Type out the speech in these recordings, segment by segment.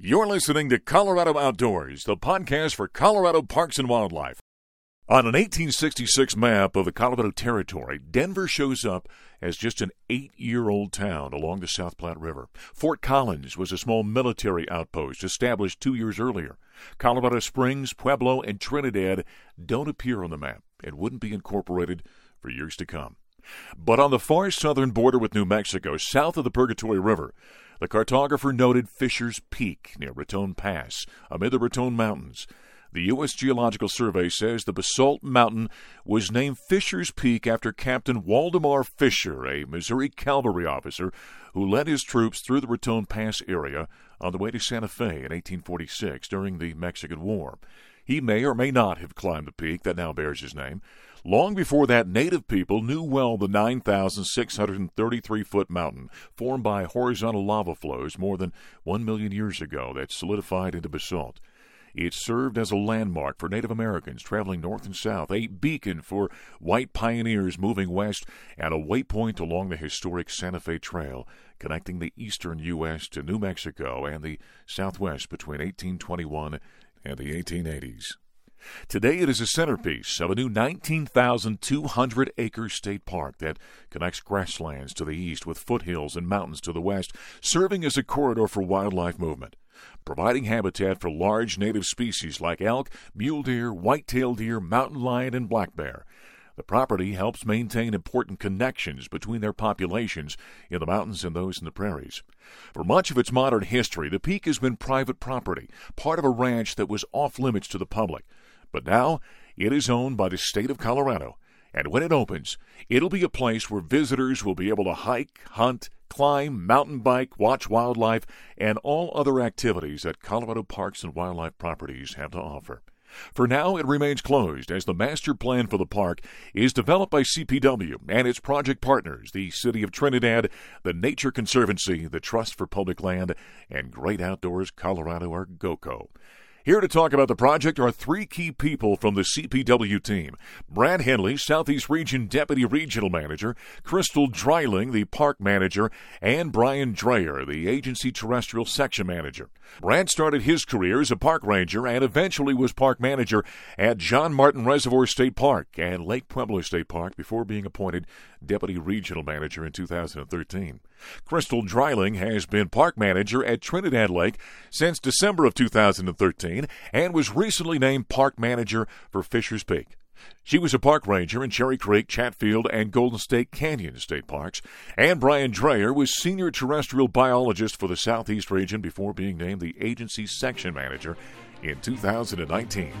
You're listening to Colorado Outdoors, the podcast for Colorado Parks and Wildlife. On an 1866 map of the Colorado Territory, Denver shows up as just an eight year old town along the South Platte River. Fort Collins was a small military outpost established two years earlier. Colorado Springs, Pueblo, and Trinidad don't appear on the map and wouldn't be incorporated for years to come. But on the far southern border with New Mexico, south of the Purgatory River, the cartographer noted Fisher's Peak near Raton Pass, amid the Raton Mountains. The U.S. Geological Survey says the basalt mountain was named Fisher's Peak after Captain Waldemar Fisher, a Missouri cavalry officer who led his troops through the Raton Pass area on the way to Santa Fe in 1846 during the Mexican War. He may or may not have climbed the peak that now bears his name. Long before that, native people knew well the 9,633 foot mountain formed by horizontal lava flows more than one million years ago that solidified into basalt. It served as a landmark for Native Americans traveling north and south, a beacon for white pioneers moving west, and a waypoint along the historic Santa Fe Trail connecting the eastern U.S. to New Mexico and the southwest between 1821 and the 1880s. Today it is a centerpiece of a new 19,200 acre state park that connects grasslands to the east with foothills and mountains to the west, serving as a corridor for wildlife movement, providing habitat for large native species like elk, mule deer, white-tailed deer, mountain lion, and black bear. The property helps maintain important connections between their populations in the mountains and those in the prairies. For much of its modern history, the peak has been private property, part of a ranch that was off limits to the public. But now it is owned by the state of Colorado, and when it opens, it'll be a place where visitors will be able to hike, hunt, climb, mountain bike, watch wildlife, and all other activities that Colorado Parks and Wildlife Properties have to offer. For now, it remains closed as the master plan for the park is developed by CPW and its project partners, the City of Trinidad, the Nature Conservancy, the Trust for Public Land, and Great Outdoors Colorado, or GOCO. Here to talk about the project are three key people from the CPW team Brad Henley, Southeast Region Deputy Regional Manager, Crystal Dreiling, the Park Manager, and Brian Dreher, the Agency Terrestrial Section Manager. Brad started his career as a park ranger and eventually was park manager at John Martin Reservoir State Park and Lake Pueblo State Park before being appointed Deputy Regional Manager in 2013. Crystal Dreiling has been park manager at Trinidad Lake since December of 2013 and was recently named park manager for Fisher's Peak. She was a park ranger in Cherry Creek, Chatfield, and Golden Gate Canyon State Parks. And Brian Dreher was senior terrestrial biologist for the Southeast region before being named the agency's section manager in 2019.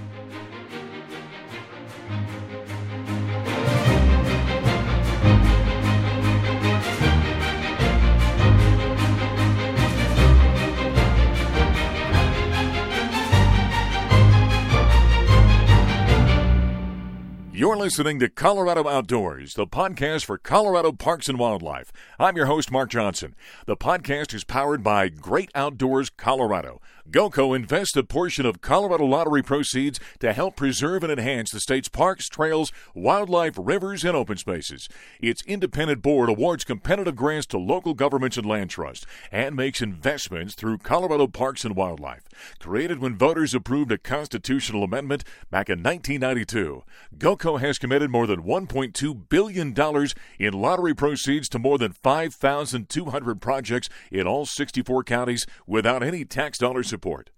You're listening to Colorado Outdoors, the podcast for Colorado Parks and Wildlife. I'm your host, Mark Johnson. The podcast is powered by Great Outdoors Colorado. GOCO invests a portion of Colorado lottery proceeds to help preserve and enhance the state's parks, trails, wildlife, rivers, and open spaces. Its independent board awards competitive grants to local governments and land trusts and makes investments through Colorado Parks and Wildlife. Created when voters approved a constitutional amendment back in 1992, GOCO has committed more than $1.2 billion in lottery proceeds to more than 5,200 projects in all 64 counties without any tax dollar support.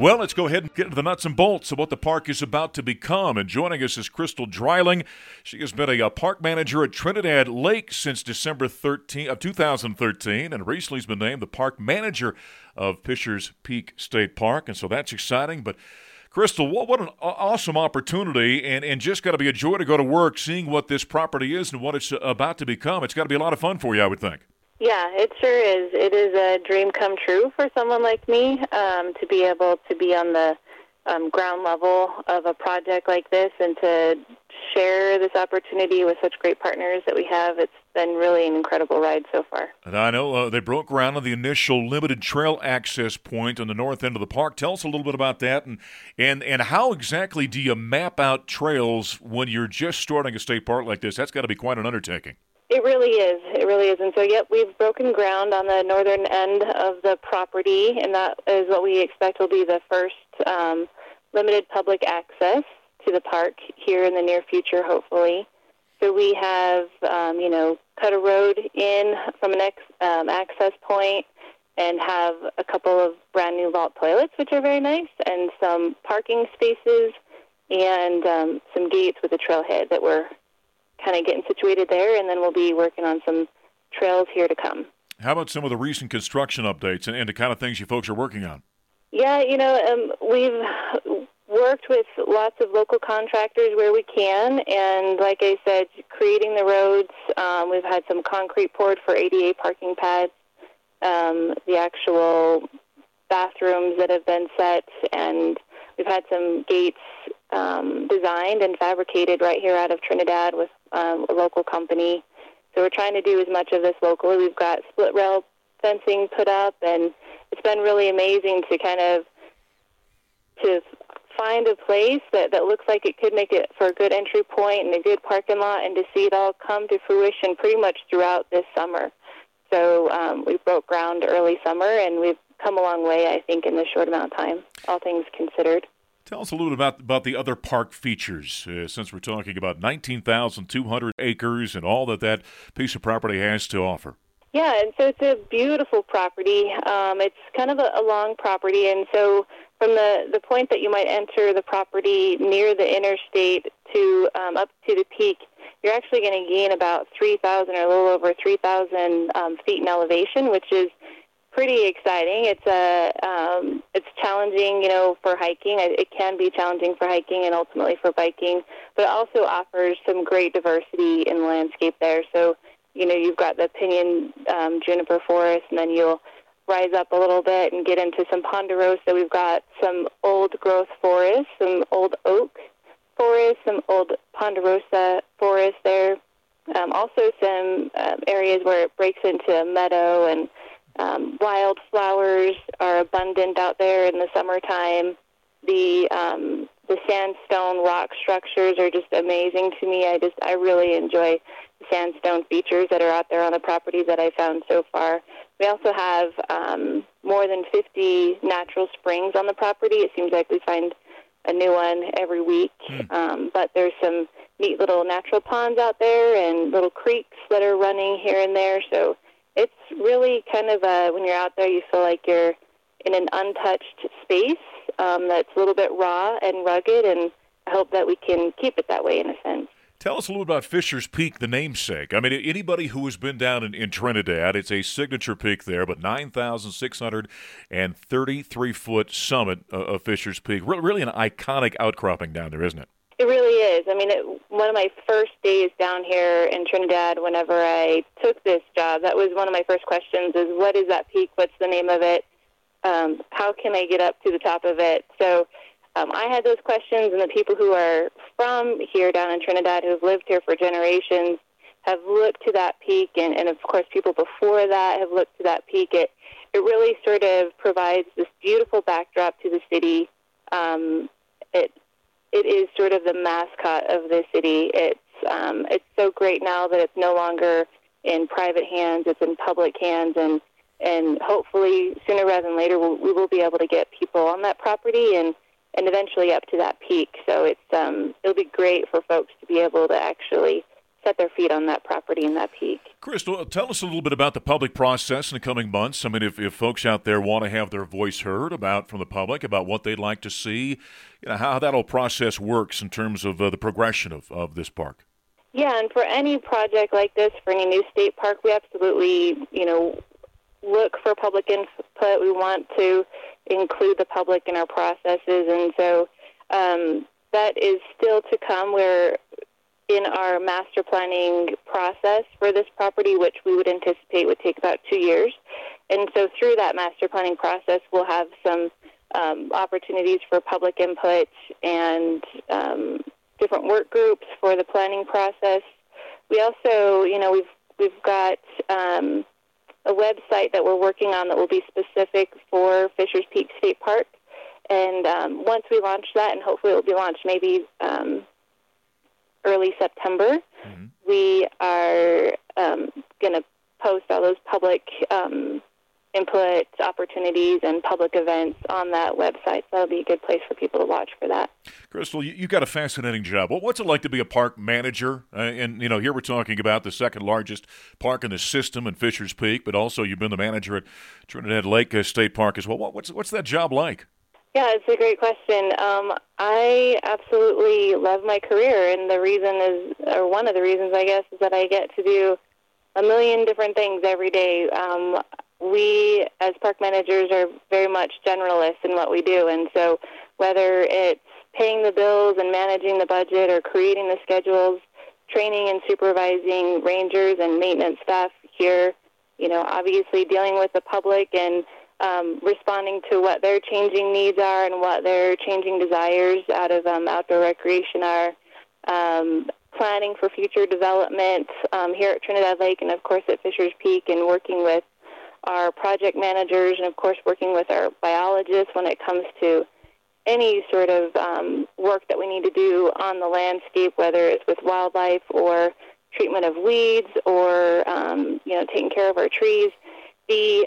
Well, let's go ahead and get into the nuts and bolts of what the park is about to become. And joining us is Crystal Dreiling. She has been a, a park manager at Trinidad Lake since December 13 of 2013, and recently has been named the park manager of Fisher's Peak State Park. And so that's exciting. But Crystal, what, what an awesome opportunity, and, and just got to be a joy to go to work seeing what this property is and what it's uh, about to become. It's got to be a lot of fun for you, I would think. Yeah, it sure is. It is a dream come true for someone like me um, to be able to be on the um, ground level of a project like this and to share this opportunity with such great partners that we have. It's been really an incredible ride so far. And I know uh, they broke ground on the initial limited trail access point on the north end of the park. Tell us a little bit about that and and and how exactly do you map out trails when you're just starting a state park like this? That's got to be quite an undertaking. It really is. It really is. And so, yep, we've broken ground on the northern end of the property, and that is what we expect will be the first um, limited public access to the park here in the near future, hopefully. So we have, um, you know, cut a road in from an ex- um, access point and have a couple of brand new vault toilets, which are very nice, and some parking spaces and um, some gates with a trailhead that we're kind of getting situated there, and then we'll be working on some trails here to come. How about some of the recent construction updates and, and the kind of things you folks are working on? Yeah, you know, um, we've worked with lots of local contractors where we can, and like I said, creating the roads. Um, we've had some concrete poured for ADA parking pads, um, the actual bathrooms that have been set, and we've had some gates um, designed and fabricated right here out of Trinidad with um, a local company. So we're trying to do as much of this locally. We've got split rail fencing put up, and it's been really amazing to kind of to find a place that, that looks like it could make it for a good entry point and a good parking lot, and to see it all come to fruition pretty much throughout this summer. So um, we broke ground early summer, and we've come a long way, I think, in this short amount of time, all things considered. Tell us a little bit about, about the other park features, uh, since we're talking about 19,200 acres and all that that piece of property has to offer. Yeah, and so it's a beautiful property. Um, it's kind of a, a long property, and so from the, the point that you might enter the property near the interstate to um, up to the peak, you're actually going to gain about 3,000 or a little over 3,000 um, feet in elevation, which is pretty exciting. It's a um, it's challenging, you know, for hiking. It can be challenging for hiking and ultimately for biking, but it also offers some great diversity in landscape there. So, you know, you've got the pinyon um, juniper forest, and then you'll rise up a little bit and get into some ponderosa. We've got some old growth forest, some old oak forest, some old ponderosa forest there. Um, also, some um, areas where it breaks into a meadow and um, wildflowers are abundant out there in the summertime. The um, the sandstone rock structures are just amazing to me. I just I really enjoy the sandstone features that are out there on the property that I found so far. We also have um, more than 50 natural springs on the property. It seems like we find a new one every week. Mm. Um, but there's some neat little natural ponds out there and little creeks that are running here and there. So it's really kind of a, when you're out there, you feel like you're in an untouched space um, that's a little bit raw and rugged, and I hope that we can keep it that way in a sense. Tell us a little about Fisher's Peak, the namesake. I mean, anybody who has been down in, in Trinidad, it's a signature peak there, but 9,633 foot summit of Fisher's Peak. Re- really an iconic outcropping down there, isn't it? It really is. I mean, it, one of my first days down here in Trinidad, whenever I took this job, that was one of my first questions: is what is that peak? What's the name of it? Um, how can I get up to the top of it? So um, I had those questions, and the people who are from here down in Trinidad, who have lived here for generations, have looked to that peak, and, and of course, people before that have looked to that peak. It it really sort of provides this beautiful backdrop to the city. Um, it it is sort of the mascot of the city. It's um, it's so great now that it's no longer in private hands; it's in public hands, and and hopefully sooner rather than later we'll, we will be able to get people on that property and and eventually up to that peak. So it's um, it'll be great for folks to be able to actually set their feet on that property in that peak. Crystal, tell us a little bit about the public process in the coming months. I mean, if, if folks out there want to have their voice heard about from the public about what they'd like to see, you know, how that whole process works in terms of uh, the progression of, of this park. Yeah, and for any project like this, for any new state park, we absolutely, you know, look for public input. We want to include the public in our processes, and so um, that is still to come. We're in our master planning process for this property, which we would anticipate would take about two years. And so through that master planning process, we'll have some um, opportunities for public input and um, different work groups for the planning process. We also, you know, we've we've got um, a website that we're working on that will be specific for Fishers Peak State Park. And um, once we launch that, and hopefully it will be launched maybe um, early September, mm-hmm. we are um, going to post all those public um, input opportunities and public events on that website. So that'll be a good place for people to watch for that. Crystal, you, have got a fascinating job. What's it like to be a park manager? Uh, and, you know, here we're talking about the second largest park in the system in Fisher's Peak, but also you've been the manager at Trinidad Lake State Park as well. What's, what's that job like? Yeah, it's a great question. Um, I absolutely love my career, and the reason is, or one of the reasons, I guess, is that I get to do a million different things every day. Um, we, as park managers, are very much generalists in what we do. And so, whether it's paying the bills and managing the budget or creating the schedules, training and supervising rangers and maintenance staff here, you know, obviously dealing with the public and um, responding to what their changing needs are and what their changing desires out of um, outdoor recreation are. Um, planning for future development um, here at Trinidad Lake and, of course, at Fisher's Peak, and working with our project managers and, of course, working with our biologists when it comes to any sort of um, work that we need to do on the landscape, whether it's with wildlife or treatment of weeds or um, you know taking care of our trees. The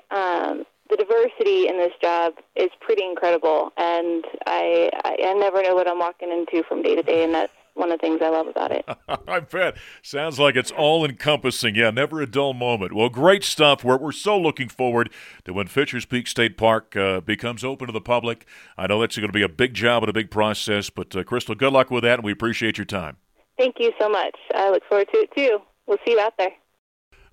the diversity in this job is pretty incredible, and I, I I never know what I'm walking into from day to day, and that's one of the things I love about it. I bet. Sounds like it's all encompassing. Yeah, never a dull moment. Well, great stuff. We're, we're so looking forward to when Fisher's Peak State Park uh, becomes open to the public. I know that's going to be a big job and a big process, but uh, Crystal, good luck with that, and we appreciate your time. Thank you so much. I look forward to it too. We'll see you out there.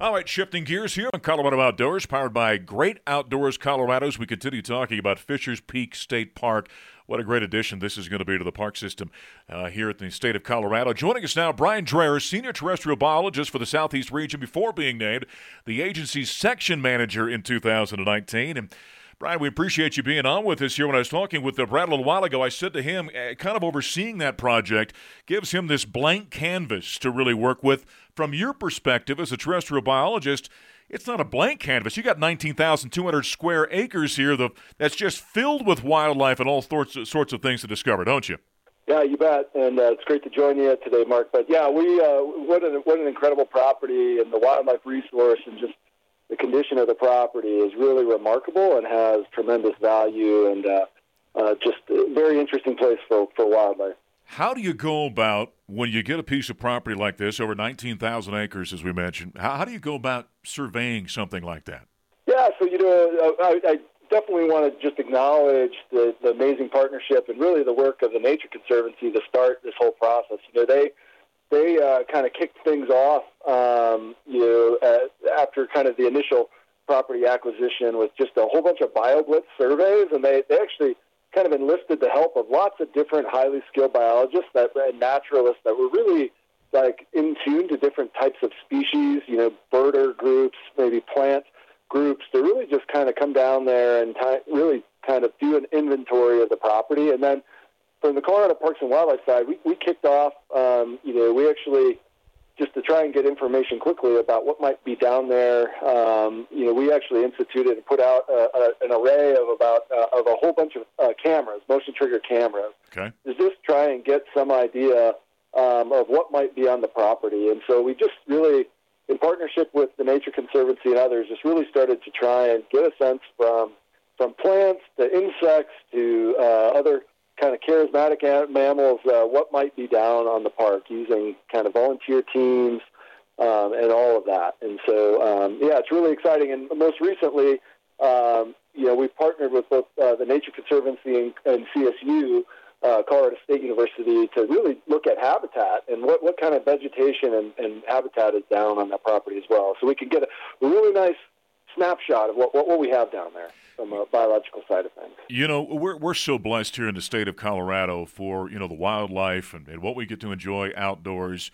All right, shifting gears here on Colorado Outdoors, powered by Great Outdoors Colorado's. We continue talking about Fisher's Peak State Park. What a great addition this is going to be to the park system uh, here at the state of Colorado. Joining us now, Brian Dreher, senior terrestrial biologist for the Southeast region, before being named the agency's section manager in 2019. And Brian, we appreciate you being on with us here. When I was talking with Brad a little while ago, I said to him, uh, kind of overseeing that project gives him this blank canvas to really work with. From your perspective as a terrestrial biologist, it's not a blank canvas. You got 19,200 square acres here that's just filled with wildlife and all sorts of, sorts of things to discover, don't you? Yeah, you bet, and uh, it's great to join you today, Mark. But yeah, we uh, what an what an incredible property, and the wildlife resource, and just the condition of the property is really remarkable and has tremendous value and uh, uh, just a very interesting place for, for wildlife. How do you go about when you get a piece of property like this, over 19,000 acres, as we mentioned? How, how, do you go about surveying something like that? Yeah, so, you know, I, I definitely want to just acknowledge the, the amazing partnership and really the work of the Nature Conservancy to start this whole process. You know, they they uh, kind of kicked things off, um, you know, uh, after kind of the initial property acquisition with just a whole bunch of BioBlitz surveys, and they, they actually kind of enlisted the help of lots of different highly skilled biologists that, and naturalists that were really like in tune to different types of species, you know, birder groups, maybe plant groups, to really just kind of come down there and t- really kind of do an inventory of the property, and then from the Colorado Parks and Wildlife side, we, we kicked off, um, you know, we actually, just to try and get information quickly about what might be down there, um, you know, we actually instituted and put out a, a, an array of about, uh, of a whole bunch of uh, cameras, motion trigger cameras. Okay. To just try and get some idea um, of what might be on the property. And so we just really, in partnership with the Nature Conservancy and others, just really started to try and get a sense from, from plants to insects to uh, other kind of charismatic mammals, uh, what might be down on the park using kind of volunteer teams um, and all of that. And so, um, yeah, it's really exciting. And most recently, um, you know, we've partnered with both uh, the Nature Conservancy and, and CSU, uh, Colorado State University, to really look at habitat and what, what kind of vegetation and, and habitat is down on that property as well. So we can get a really nice snapshot of what, what, what we have down there from a biological side of things. You know, we're we're so blessed here in the state of Colorado for you know the wildlife and, and what we get to enjoy outdoors.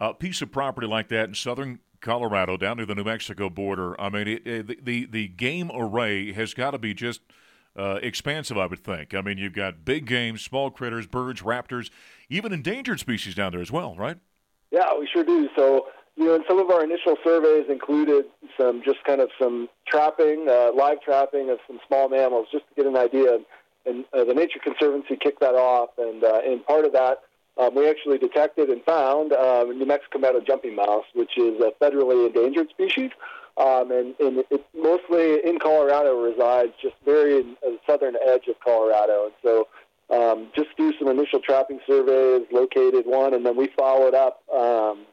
A piece of property like that in southern Colorado, down near the New Mexico border. I mean, it, it, the the game array has got to be just uh, expansive, I would think. I mean, you've got big game, small critters, birds, raptors, even endangered species down there as well, right? Yeah, we sure do. So, you know, and some of our initial surveys included some just kind of some trapping, uh, live trapping of some small mammals, just to get an idea. And uh, the Nature Conservancy kicked that off, and uh, and part of that um, we actually detected and found um, New Mexico meadow jumping mouse, which is a federally endangered species, um, and, and it mostly in Colorado resides, just very in the southern edge of Colorado. And so, um, just through some initial trapping surveys, located one, and then we followed up, um,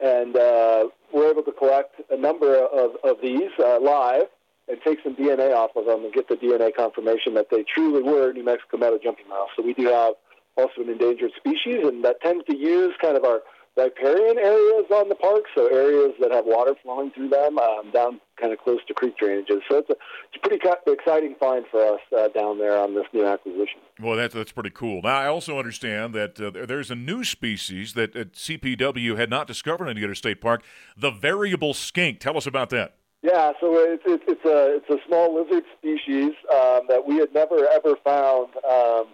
and uh, we're able to collect a number of, of these uh, live and take some DNA off of them and get the DNA confirmation that they truly were New Mexico meadow jumping mouse. So we do have also an endangered species, and that tends to use kind of our riparian areas on the park, so areas that have water flowing through them um, down kind of close to creek drainages. So it's a, it's a pretty exciting find for us uh, down there on this new acquisition. Well, that's, that's pretty cool. Now, I also understand that uh, there's a new species that CPW had not discovered in the Interstate Park, the variable skink. Tell us about that. Yeah, so it's, it's, it's a it's a small lizard species um, that we had never ever found um,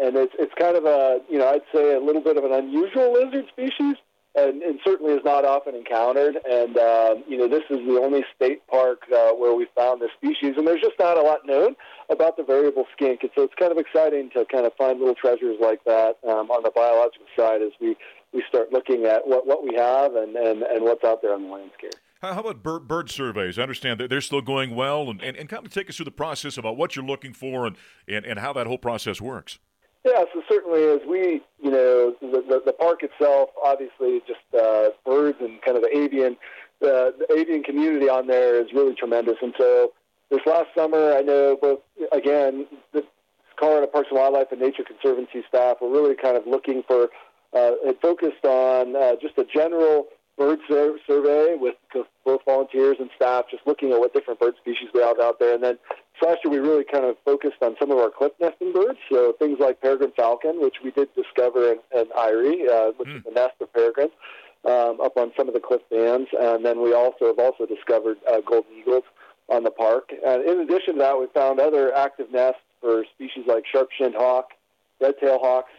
and it's it's kind of a you know I'd say a little bit of an unusual lizard species, and, and certainly is not often encountered. And um, you know this is the only state park uh, where we found this species, and there's just not a lot known about the variable skink. And so it's kind of exciting to kind of find little treasures like that um, on the biological side as we we start looking at what what we have and and, and what's out there on the landscape. How about bird, bird surveys? I understand that they're still going well, and, and, and kind of take us through the process about what you're looking for and, and, and how that whole process works. Yeah, so certainly as we, you know, the, the, the park itself, obviously just uh, birds and kind of the avian, uh, the avian community on there is really tremendous. And so this last summer, I know both, again, the Colorado Parks and Wildlife and Nature Conservancy staff were really kind of looking for, uh, had focused on uh, just a general bird sur- survey with both volunteers and staff, just looking at what different bird species we have out there. And then last year we really kind of focused on some of our cliff nesting birds, so things like peregrine falcon, which we did discover in, in Eyrie, uh, which mm. is the nest of peregrines, um, up on some of the cliff bands. And then we also have also discovered uh, golden eagles on the park. And in addition to that, we found other active nests for species like sharp-shinned hawk, red-tailed hawks,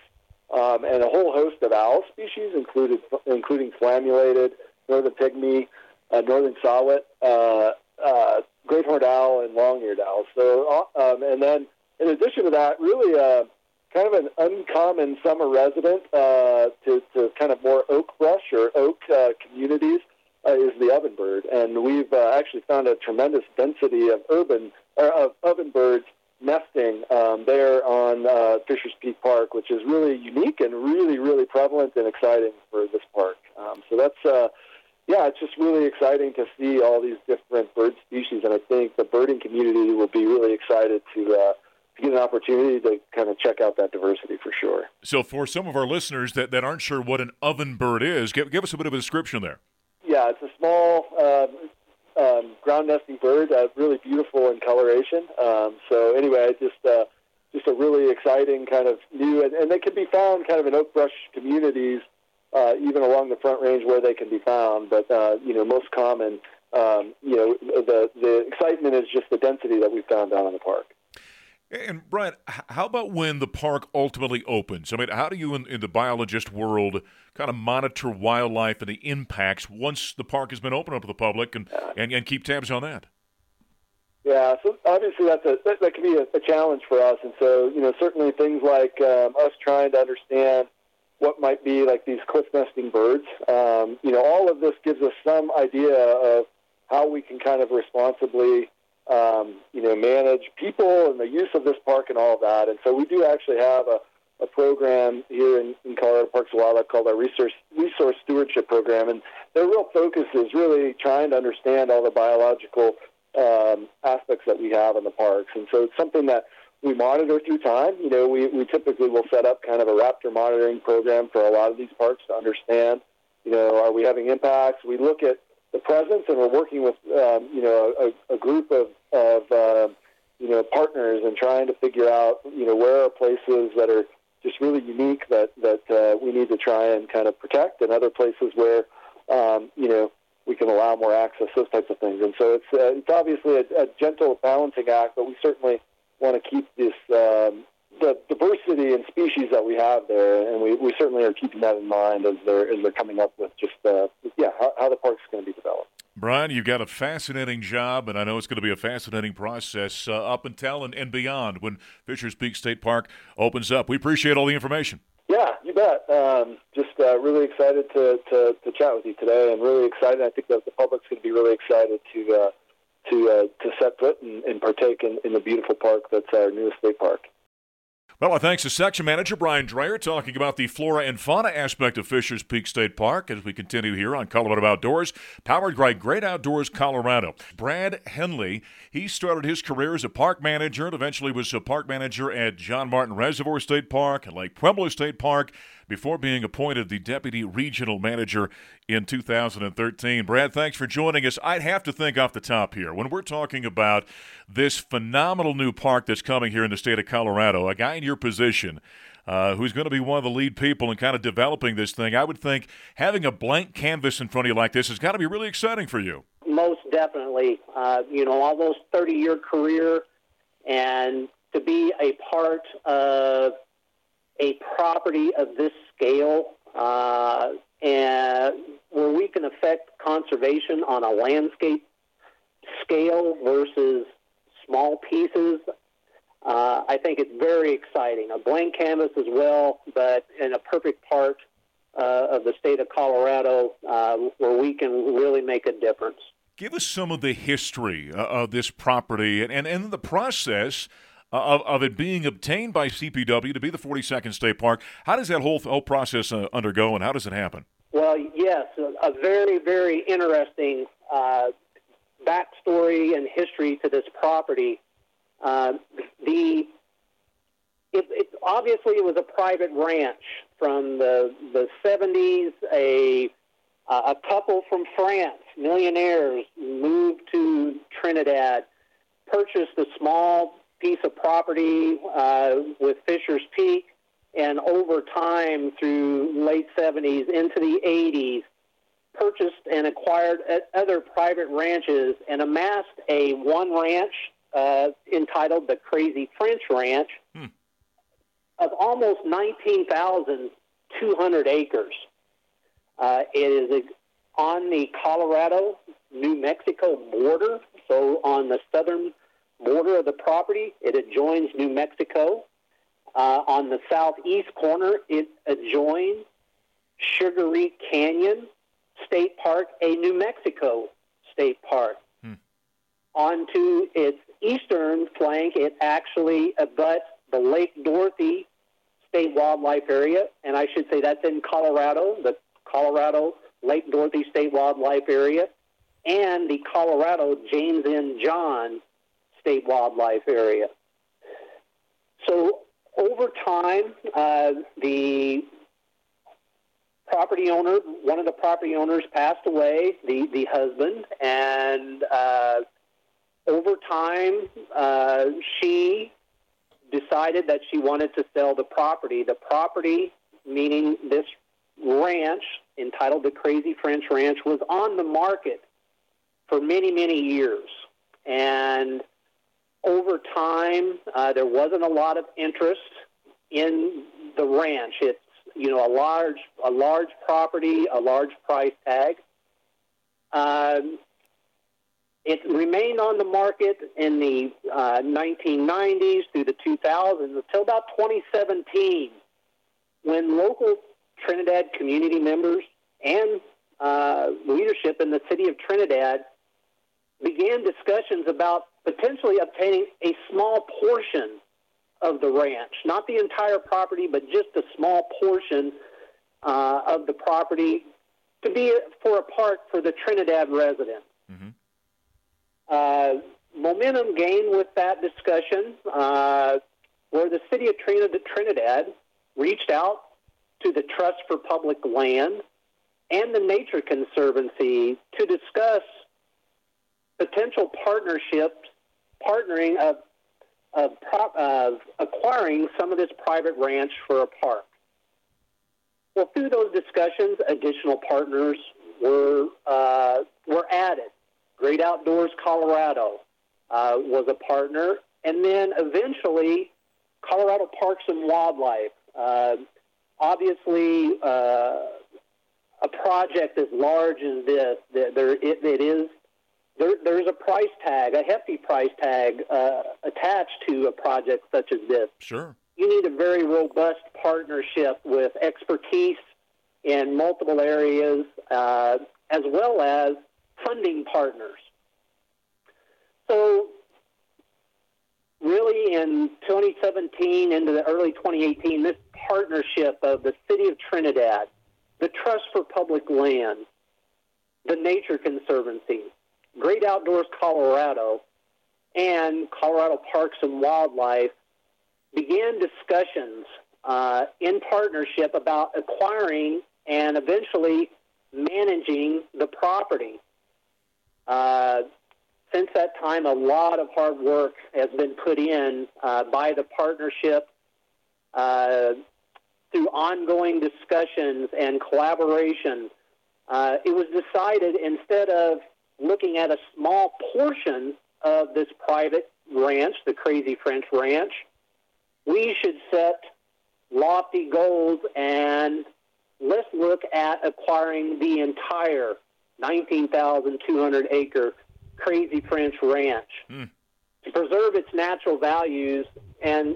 um, and a whole host of owl species, included, including flammulated, northern pygmy, uh, northern saw-whet, uh, uh, great horned owl, and long-eared owl. So, uh, um, and then in addition to that, really uh, kind of an uncommon summer resident uh, to, to kind of more oak brush or oak uh, communities uh, is the ovenbird, and we've uh, actually found a tremendous density of urban or of ovenbirds nesting um, there on uh, Fisher's Peak Park, which is really unique and really, really prevalent and exciting for this park. Um, so that's, uh, yeah, it's just really exciting to see all these different bird species, and I think the birding community will be really excited to. Uh, to get an opportunity to kind of check out that diversity for sure. So, for some of our listeners that, that aren't sure what an ovenbird is, give, give us a bit of a description there. Yeah, it's a small uh, um, ground nesting bird, uh, really beautiful in coloration. Um, so anyway, just uh, just a really exciting kind of new, and, and they can be found kind of in oak brush communities, uh, even along the Front Range where they can be found. But uh, you know, most common, um, you know, the the excitement is just the density that we found down in the park. And Brian, how about when the park ultimately opens? I mean, how do you, in, in, the biologist world, kind of monitor wildlife and the impacts once the park has been opened up to the public, and and, and keep tabs on that? Yeah, so obviously that's a that, that can be a, a, challenge for us, and so you know certainly things like um, us trying to understand what might be like these cliff nesting birds. Um, you know, all of this gives us some idea of how we can kind of responsibly um, you know, manage people and the use of this park and all of that. And so we do actually have a, a program here in, in Colorado Parks and Wildlife called our Resource, Resource Stewardship Program. And their real focus is really trying to understand all the biological um, aspects that we have in the parks. And so it's something that we monitor through time. You know, we, we typically will set up kind of a raptor monitoring program for a lot of these parks to understand, you know, are we having impacts? We look at the presence, and we're working with um, you know a, a group of of uh, you know partners and trying to figure out you know where are places that are just really unique that that uh, we need to try and kind of protect, and other places where um, you know we can allow more access, those types of things. And so it's uh, it's obviously a, a gentle balancing act, but we certainly want to keep this um, the diversity and species that we have there, and we, we certainly are keeping that in mind as they're as they're coming up with just uh, yeah how, how the park's going to be developed. Brian, you've got a fascinating job, and I know it's going to be a fascinating process uh, up until and, and beyond when Fisher's Peak State Park opens up. We appreciate all the information. Yeah, you bet. Um, just uh, really excited to, to, to, chat with you today, and really excited. I think that the public's going to be really excited to uh, to uh, to set foot and, and partake in, in the beautiful park that's our newest state park. Well, our thanks to section manager Brian Dreher talking about the flora and fauna aspect of Fisher's Peak State Park as we continue here on Colorado Outdoors, powered by Great Outdoors Colorado. Brad Henley, he started his career as a park manager and eventually was a park manager at John Martin Reservoir State Park and Lake Pueblo State Park before being appointed the deputy regional manager in 2013. Brad, thanks for joining us. I'd have to think off the top here when we're talking about this phenomenal new park that's coming here in the state of Colorado, a guy in your position. Uh, who's going to be one of the lead people in kind of developing this thing? I would think having a blank canvas in front of you like this has got to be really exciting for you. Most definitely. Uh, you know, almost 30 year career, and to be a part of a property of this scale uh, and where we can affect conservation on a landscape scale versus small pieces, uh, I think it's very exciting. A blank canvas as well, but in a perfect part uh, of the state of Colorado uh, where we can really make a difference. Give us some of the history uh, of this property and, and, and the process of, of it being obtained by CPW to be the 42nd State Park. How does that whole, whole process uh, undergo, and how does it happen? Well, yes, a, very, very interesting uh, backstory and history to this property. Uh, the it, it, obviously it was a private ranch from the the 70s. A a couple from France, millionaires, moved to Trinidad, purchased a small piece of property uh, with Fisher's Peak, and over time through late 70s into the 80s, purchased and acquired other private ranches and amassed a one ranch uh, entitled the Crazy French Ranch hmm. of almost 19,200 acres. Uh, it is on the Colorado New Mexico border, so on the southern border of the property. It adjoins New Mexico. Uh, on the southeast corner, it adjoins Sugarite Canyon State Park, a New Mexico state park. Hmm. Onto its eastern flank, it actually abuts the Lake Dorothy State Wildlife Area, and I should say that's in Colorado, the Colorado Lake Dorothy State Wildlife Area, and the Colorado James M. John state wildlife area. So over time, uh, the property owner, one of the property owners passed away, the, the husband, and uh, over time, uh, she decided that she wanted to sell the property. The property, meaning this ranch entitled the Crazy French Ranch, was on the market for many, many years. And over time, uh, there wasn't a lot of interest in the ranch. It's you know a large a large property, a large price tag. Um, it remained on the market in the uh, 1990s through the 2000s until about 2017, when local Trinidad community members and uh, leadership in the city of Trinidad began discussions about potentially obtaining a small portion of the ranch, not the entire property, but just a small portion uh, of the property to be for a park for the Trinidad residents. Mm-hmm. Uh, momentum gained with that discussion, uh, where the city of Trinidad reached out to the Trust for Public Land and the Nature Conservancy to discuss potential partnerships partnering of of, prop, of acquiring some of this private ranch for a park. Well, through those discussions, additional partners were uh, were added. Great Outdoors Colorado uh, was a partner, and then eventually Colorado Parks and Wildlife. Uh, obviously, uh, a project as large as this, there it, it is there, there's a price tag, a hefty price tag uh, attached to a project such as this. Sure. You need a very robust partnership with expertise in multiple areas, uh, as well as funding partners. So, really, in 2017 into the early 2018, this partnership of the City of Trinidad, the Trust for Public Land, the Nature Conservancy, Great Outdoors Colorado, and Colorado Parks and Wildlife began discussions uh, in partnership about acquiring and eventually managing the property. Uh, since that time, a lot of hard work has been put in uh, by the partnership uh, through ongoing discussions and collaboration. Uh, it was decided instead of looking at a small portion of this private ranch, the Crazy French Ranch, we should set lofty goals and let's look at acquiring the entire 19,200 acre Crazy French Ranch mm. to preserve its natural values and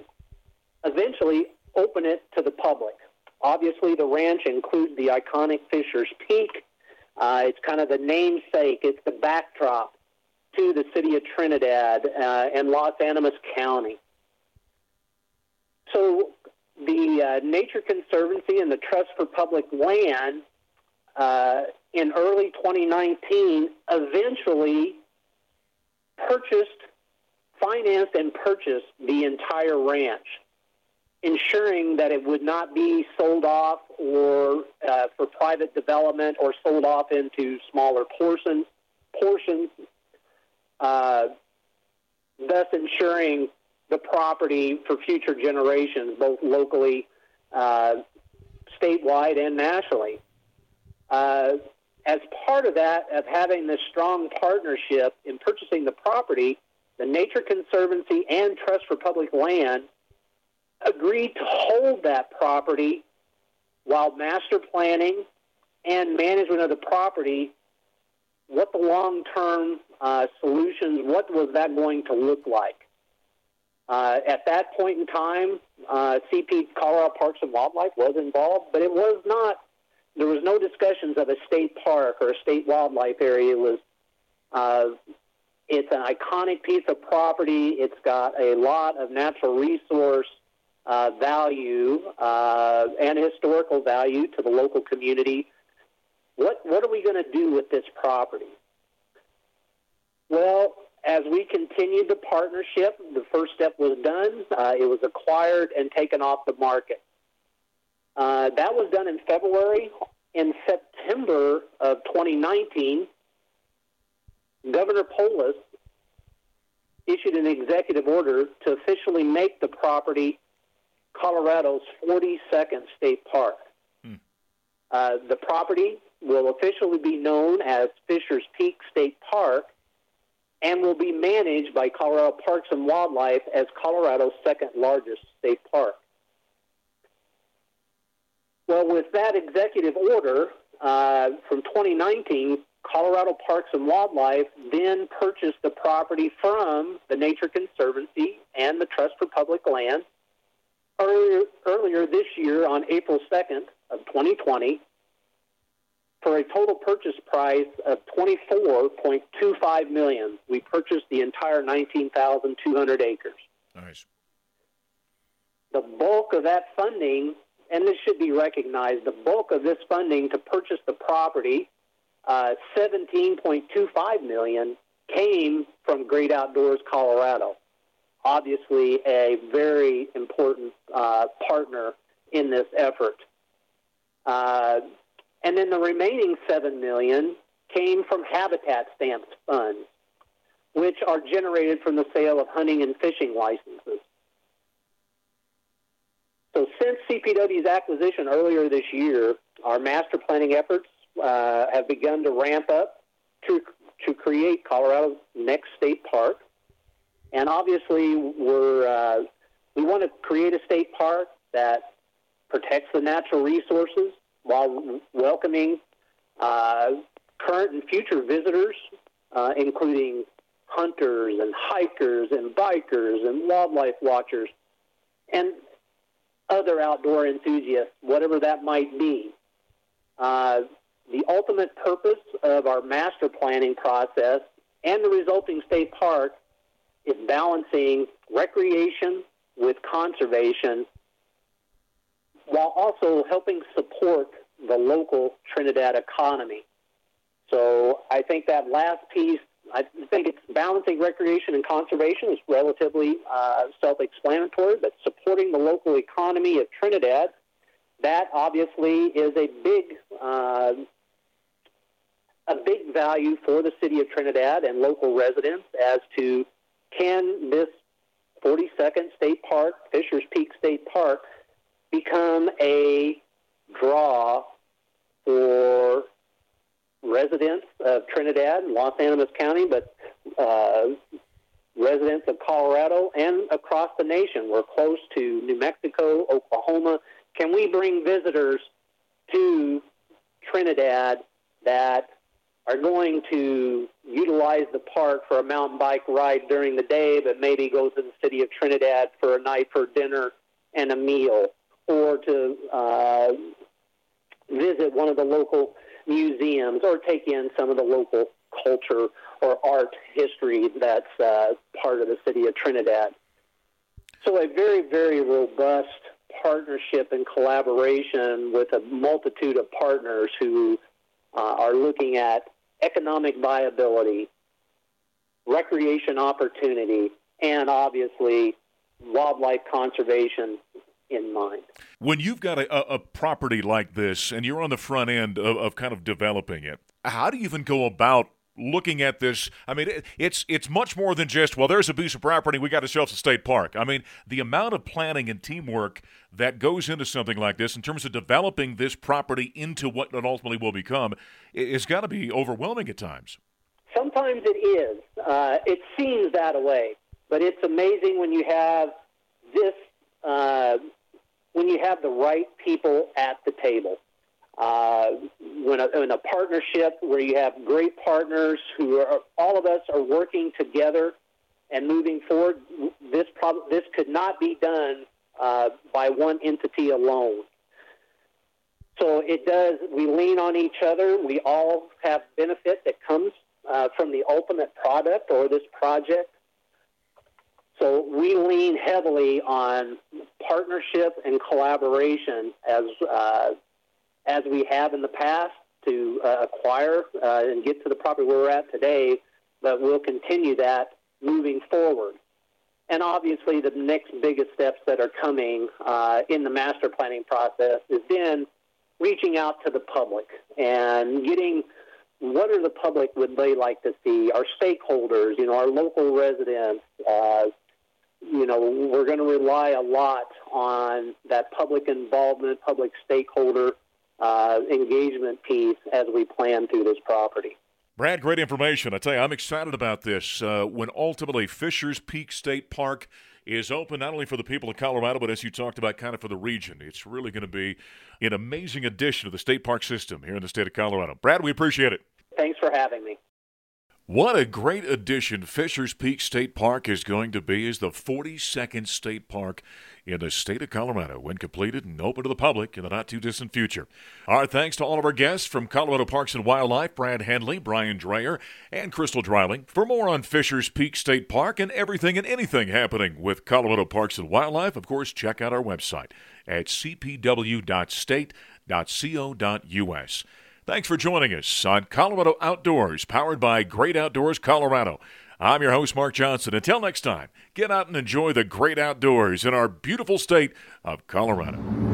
eventually open it to the public. Obviously, the ranch includes the iconic Fisher's Peak, uh, it's kind of the namesake, it's the backdrop to the city of Trinidad uh, and Las Animas County. So the uh, Nature Conservancy and the Trust for Public Land uh, in early 2019 eventually purchased, financed, and purchased the entire ranch ensuring that it would not be sold off or uh, for private development or sold off into smaller portions, portions, uh, thus ensuring the property for future generations, both locally, uh, statewide, and nationally. Uh, as part of that, of having this strong partnership in purchasing the property, the Nature Conservancy and Trust for Public Land agreed to hold that property while master planning and management of the property, what the long term uh, solutions, what was that going to look like? Uh, at that point in time, uh, CP Colorado Parks and Wildlife was involved, but it was not. There was no discussions of a state park or a state wildlife area. It was. Uh, it's an iconic piece of property. It's got a lot of natural resource uh, value uh, and historical value to the local community. What what are we going to do with this property? Well, as we continued the partnership, the first step was done. Uh, it was acquired and taken off the market. Uh, that was done in February. In September of 2019, Governor Polis issued an executive order to officially make the property Colorado's 42nd state park. Hmm. Uh, the property will officially be known as Fisher's Peak State Park and will be managed by Colorado Parks and Wildlife as Colorado's second largest state park. Well, with that executive order uh, from 2019, Colorado Parks and Wildlife then purchased the property from the Nature Conservancy and the Trust for Public Land earlier, earlier this year on April 2nd of 2020 for a total purchase price of 24.25 million. We purchased the entire 19,200 acres. Nice. The bulk of that funding, and this should be recognized, the bulk of this funding to purchase the property, uh, 17.25 million, came from Great Outdoors Colorado obviously a very important uh, partner in this effort. Uh, and then the remaining seven million came from habitat stamps funds, which are generated from the sale of hunting and fishing licenses. So since CPW's acquisition earlier this year, our master planning efforts uh, have begun to ramp up to, to create Colorado's next state park. And obviously, we're uh, we want to create a state park that protects the natural resources while welcoming uh, current and future visitors, uh, including hunters and hikers and bikers and wildlife watchers and other outdoor enthusiasts, whatever that might be. Uh, the ultimate purpose of our master planning process and the resulting state park is balancing recreation with conservation while also helping support the local Trinidad economy. So I think that last piece, I think it's balancing recreation and conservation is relatively uh, self-explanatory, but supporting the local economy of Trinidad, that obviously is a big uh, a big value for the city of Trinidad and local residents as to can this 42nd State Park, Fisher's Peak State Park, become a draw for residents of Trinidad and Las Animas County, but uh, residents of Colorado and across the nation. We're close to New Mexico, Oklahoma. Can we bring visitors to Trinidad that are going to utilize the park for a mountain bike ride during the day, but maybe go to the city of Trinidad for a night for dinner and a meal, or to uh, visit one of the local museums, or take in some of the local culture or art history that's uh, part of the city of Trinidad. So, a very, very robust partnership and collaboration with a multitude of partners who uh, are looking at economic viability, recreation opportunity, and obviously wildlife conservation in mind. When you've got a, a property like this and you're on the front end of, of kind of developing it, how do you even go about looking at this, I mean, it, it's it's much more than just well, there's a piece of property, we got ourselves a state park. I mean, the amount of planning and teamwork that goes into something like this in terms of developing this property into what it ultimately will become is got to be overwhelming at times. Sometimes it is. Uh, it seems that way, but it's amazing when you have this. Uh, when you have the right people at the table. Uh, when a, in a partnership where you have great partners who are all of us are working together and moving forward, this prob- this could not be done uh, by one entity alone. So it does. We lean on each other. We all have benefit that comes uh, from the ultimate product or this project. So we lean heavily on partnership and collaboration as uh, as we have in the past to uh, acquire uh, and get to the property where we're at today, but we'll continue that moving forward. And obviously, the next biggest steps that are coming uh, in the master planning process is then reaching out to the public and getting what are the public would they like to see, our stakeholders, you know, our local residents. Uh, you know, we're going to rely a lot on that public involvement, public stakeholder uh, engagement piece as we plan through this property. Brad, great information. I tell you, I'm excited about this. Uh, when ultimately Fisher's Peak State Park is open, not only for the people of Colorado, but as you talked about, kind of for the region. It's really going to be an amazing addition to the state park system here in the state of Colorado. Brad, we appreciate it. Thanks for having me. What a great addition Fisher's Peak State Park is going to be as the 42nd state park in the state of Colorado when completed and open to the public in the not too distant future. Our thanks to all of our guests from Colorado Parks and Wildlife, Brad Henley, Brian Dreher, and Crystal Dreiling. For more on Fisher's Peak State Park and everything and anything happening with Colorado Parks and Wildlife, of course, check out our website at cpw.state.co.us. Thanks for joining us on Colorado Outdoors, powered by Great Outdoors Colorado. I'm your host, Mark Johnson. Until next time, get out and enjoy the great outdoors in our beautiful state of Colorado.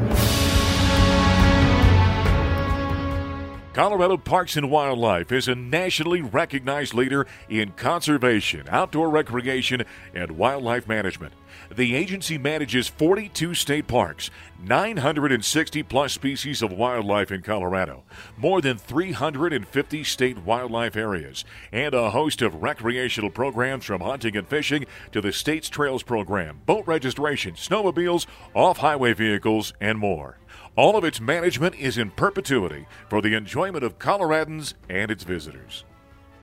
Colorado Parks and Wildlife is a nationally recognized leader in conservation, outdoor recreation, and wildlife management. The agency manages 42 state parks, 960 plus species of wildlife in Colorado, more than 350 state wildlife areas, and a host of recreational programs from hunting and fishing to the state's trails program, boat registration, snowmobiles, off highway vehicles, and more. All of its management is in perpetuity for the enjoyment of Coloradans and its visitors.